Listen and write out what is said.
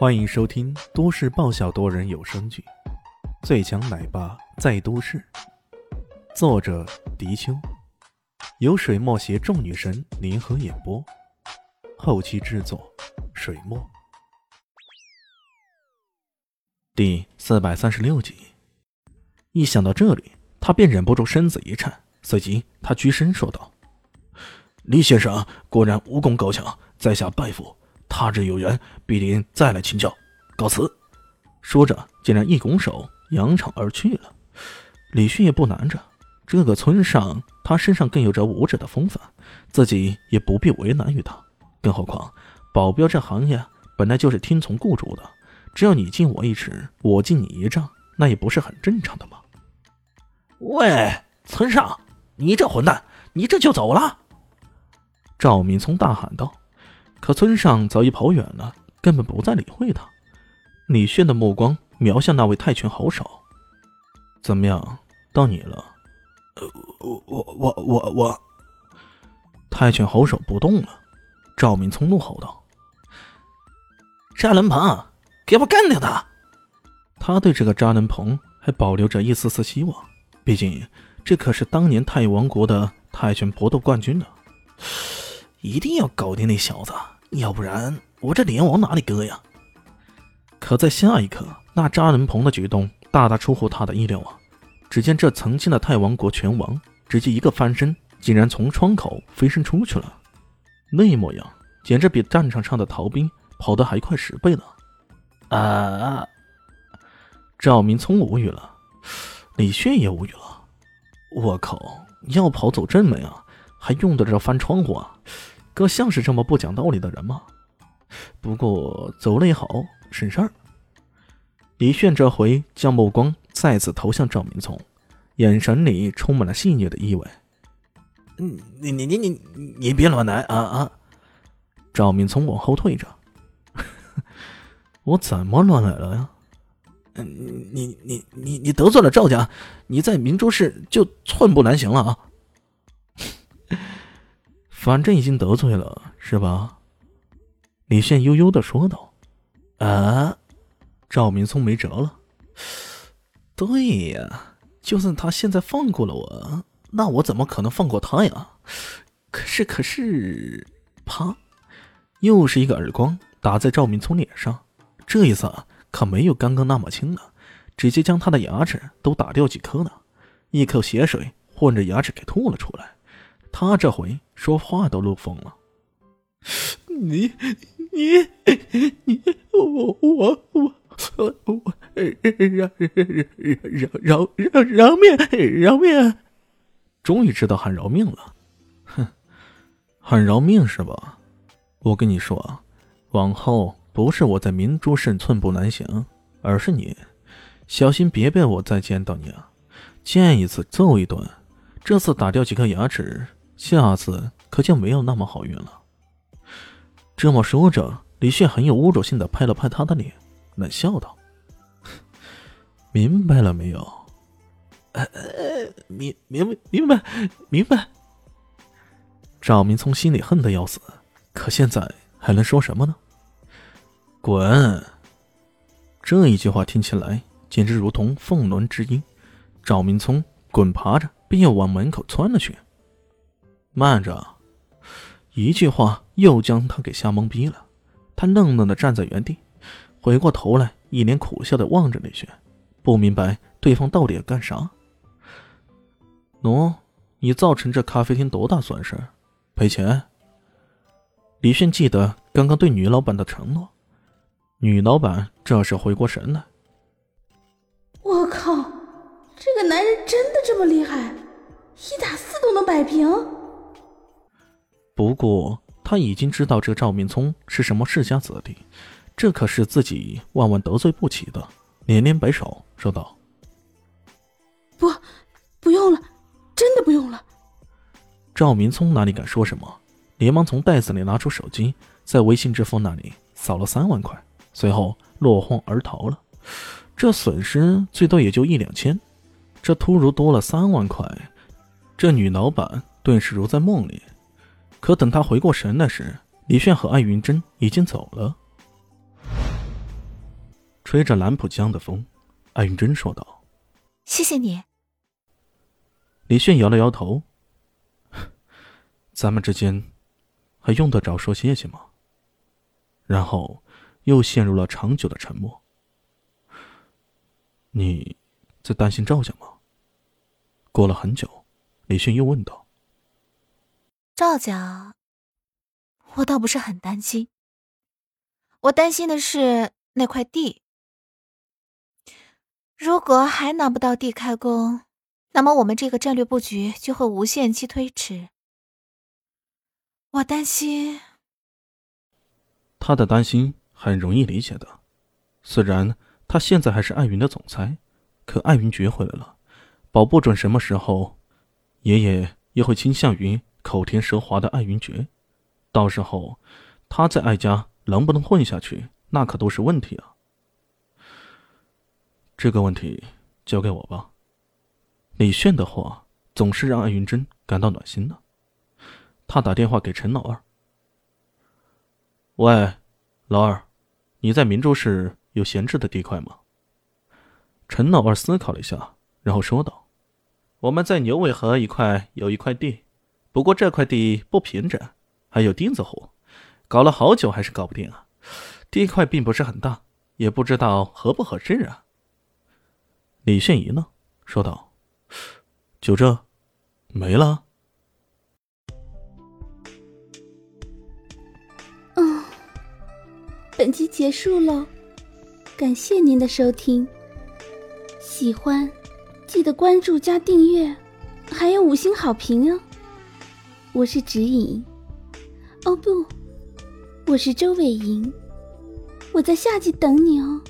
欢迎收听都市爆笑多人有声剧《最强奶爸在都市》，作者：迪秋，由水墨携众女神联合演播，后期制作：水墨。第四百三十六集，一想到这里，他便忍不住身子一颤，随即他居身说道：“李先生果然武功高强，在下拜服。”他日有缘，必定再来请教。告辞。说着，竟然一拱手，扬长而去了。李迅也不难着，这个村上，他身上更有着武者的风范，自己也不必为难于他。更何况，保镖这行业本来就是听从雇主的，只要你敬我一尺，我敬你一丈，那也不是很正常的吗？喂，村上，你这混蛋，你这就走了？赵明聪大喊道。可村上早已跑远了，根本不再理会他。李炫的目光瞄向那位泰拳好手，怎么样？到你了。呃，我我我我我。泰拳好手不动了。赵明聪怒吼道：“渣男鹏，给我干掉他！”他对这个渣男鹏还保留着一丝丝希望，毕竟这可是当年泰王国的泰拳搏斗冠军呢。一定要搞定那小子，要不然我这脸往哪里搁呀？可在下一刻，那扎人鹏的举动大大出乎他的意料啊！只见这曾经的泰王国拳王，直接一个翻身，竟然从窗口飞身出去了。那模样，简直比战场上的逃兵跑得还快十倍呢！啊！赵明聪无语了，李炫也无语了。我靠，要跑走正门啊，还用得着翻窗户啊？哥像是这么不讲道理的人吗？不过走了也好，省事儿。李炫这回将目光再次投向赵明聪，眼神里充满了戏谑的意味。你你你你你你别乱来啊啊！赵明聪往后退着。我怎么乱来了呀？嗯，你你你你得罪了赵家，你在明珠市就寸步难行了啊！反正已经得罪了，是吧？李炫悠悠的说道。啊，赵明聪没辙了。对呀，就算他现在放过了我，那我怎么可能放过他呀？可是，可是，啪！又是一个耳光打在赵明聪脸上，这一次可没有刚刚那么轻了，直接将他的牙齿都打掉几颗呢，一口血水混着牙齿给吐了出来。他这回说话都漏风了。你你你我我我我我饶饶饶饶饶命饶命！终于知道喊饶命了。哼，喊饶命是吧？我跟你说，往后不是我在明珠市寸步难行，而是你小心别被我再见到你啊！见一次揍一顿，这次打掉几颗牙齿。下次可就没有那么好运了。这么说着，李炫很有侮辱性的拍了拍他的脸，冷笑道：“ 明白了没有？”“，明明白明白明白。”赵明聪心里恨得要死，可现在还能说什么呢？滚！这一句话听起来简直如同凤鸾之音。赵明聪滚爬着，便要往门口窜了去。慢着！一句话又将他给吓懵逼了。他愣愣的站在原地，回过头来，一脸苦笑的望着李轩，不明白对方到底要干啥。喏，你造成这咖啡厅多大损失？赔钱。李轩记得刚刚对女老板的承诺，女老板这时回过神来。我靠，这个男人真的这么厉害，一打四都能摆平。不过他已经知道这赵明聪是什么世家子弟，这可是自己万万得罪不起的，连连摆手说道：“不，不用了，真的不用了。”赵明聪哪里敢说什么，连忙从袋子里拿出手机，在微信支付那里扫了三万块，随后落荒而逃了。这损失最多也就一两千，这突如多了三万块，这女老板顿时如在梦里。可等他回过神来时，李炫和艾云珍已经走了。吹着兰浦江的风，艾云珍说道：“谢谢你。”李炫摇了摇头：“咱们之间还用得着说谢谢吗？”然后又陷入了长久的沉默。你在担心赵家吗？过了很久，李迅又问道：“赵家，我倒不是很担心。我担心的是那块地。如果还拿不到地开工，那么我们这个战略布局就会无限期推迟。我担心。”他的担心很容易理解的，虽然他现在还是艾云的总裁，可艾云绝回来了，保不准什么时候，爷爷也会倾向于口甜舌滑的艾云绝，到时候他在艾家能不能混下去，那可都是问题啊。这个问题交给我吧。李炫的话总是让艾云珍感到暖心的，他打电话给陈老二。喂，老二，你在明珠市有闲置的地块吗？陈老二思考了一下，然后说道：“我们在牛尾河一块有一块地，不过这块地不平整，还有钉子户，搞了好久还是搞不定啊。地块并不是很大，也不知道合不合适啊。”李炫仪呢，说道：“就这，没了。”本集结束喽，感谢您的收听。喜欢，记得关注加订阅，还有五星好评哦。我是指引，哦不，我是周伟莹，我在下集等你哦。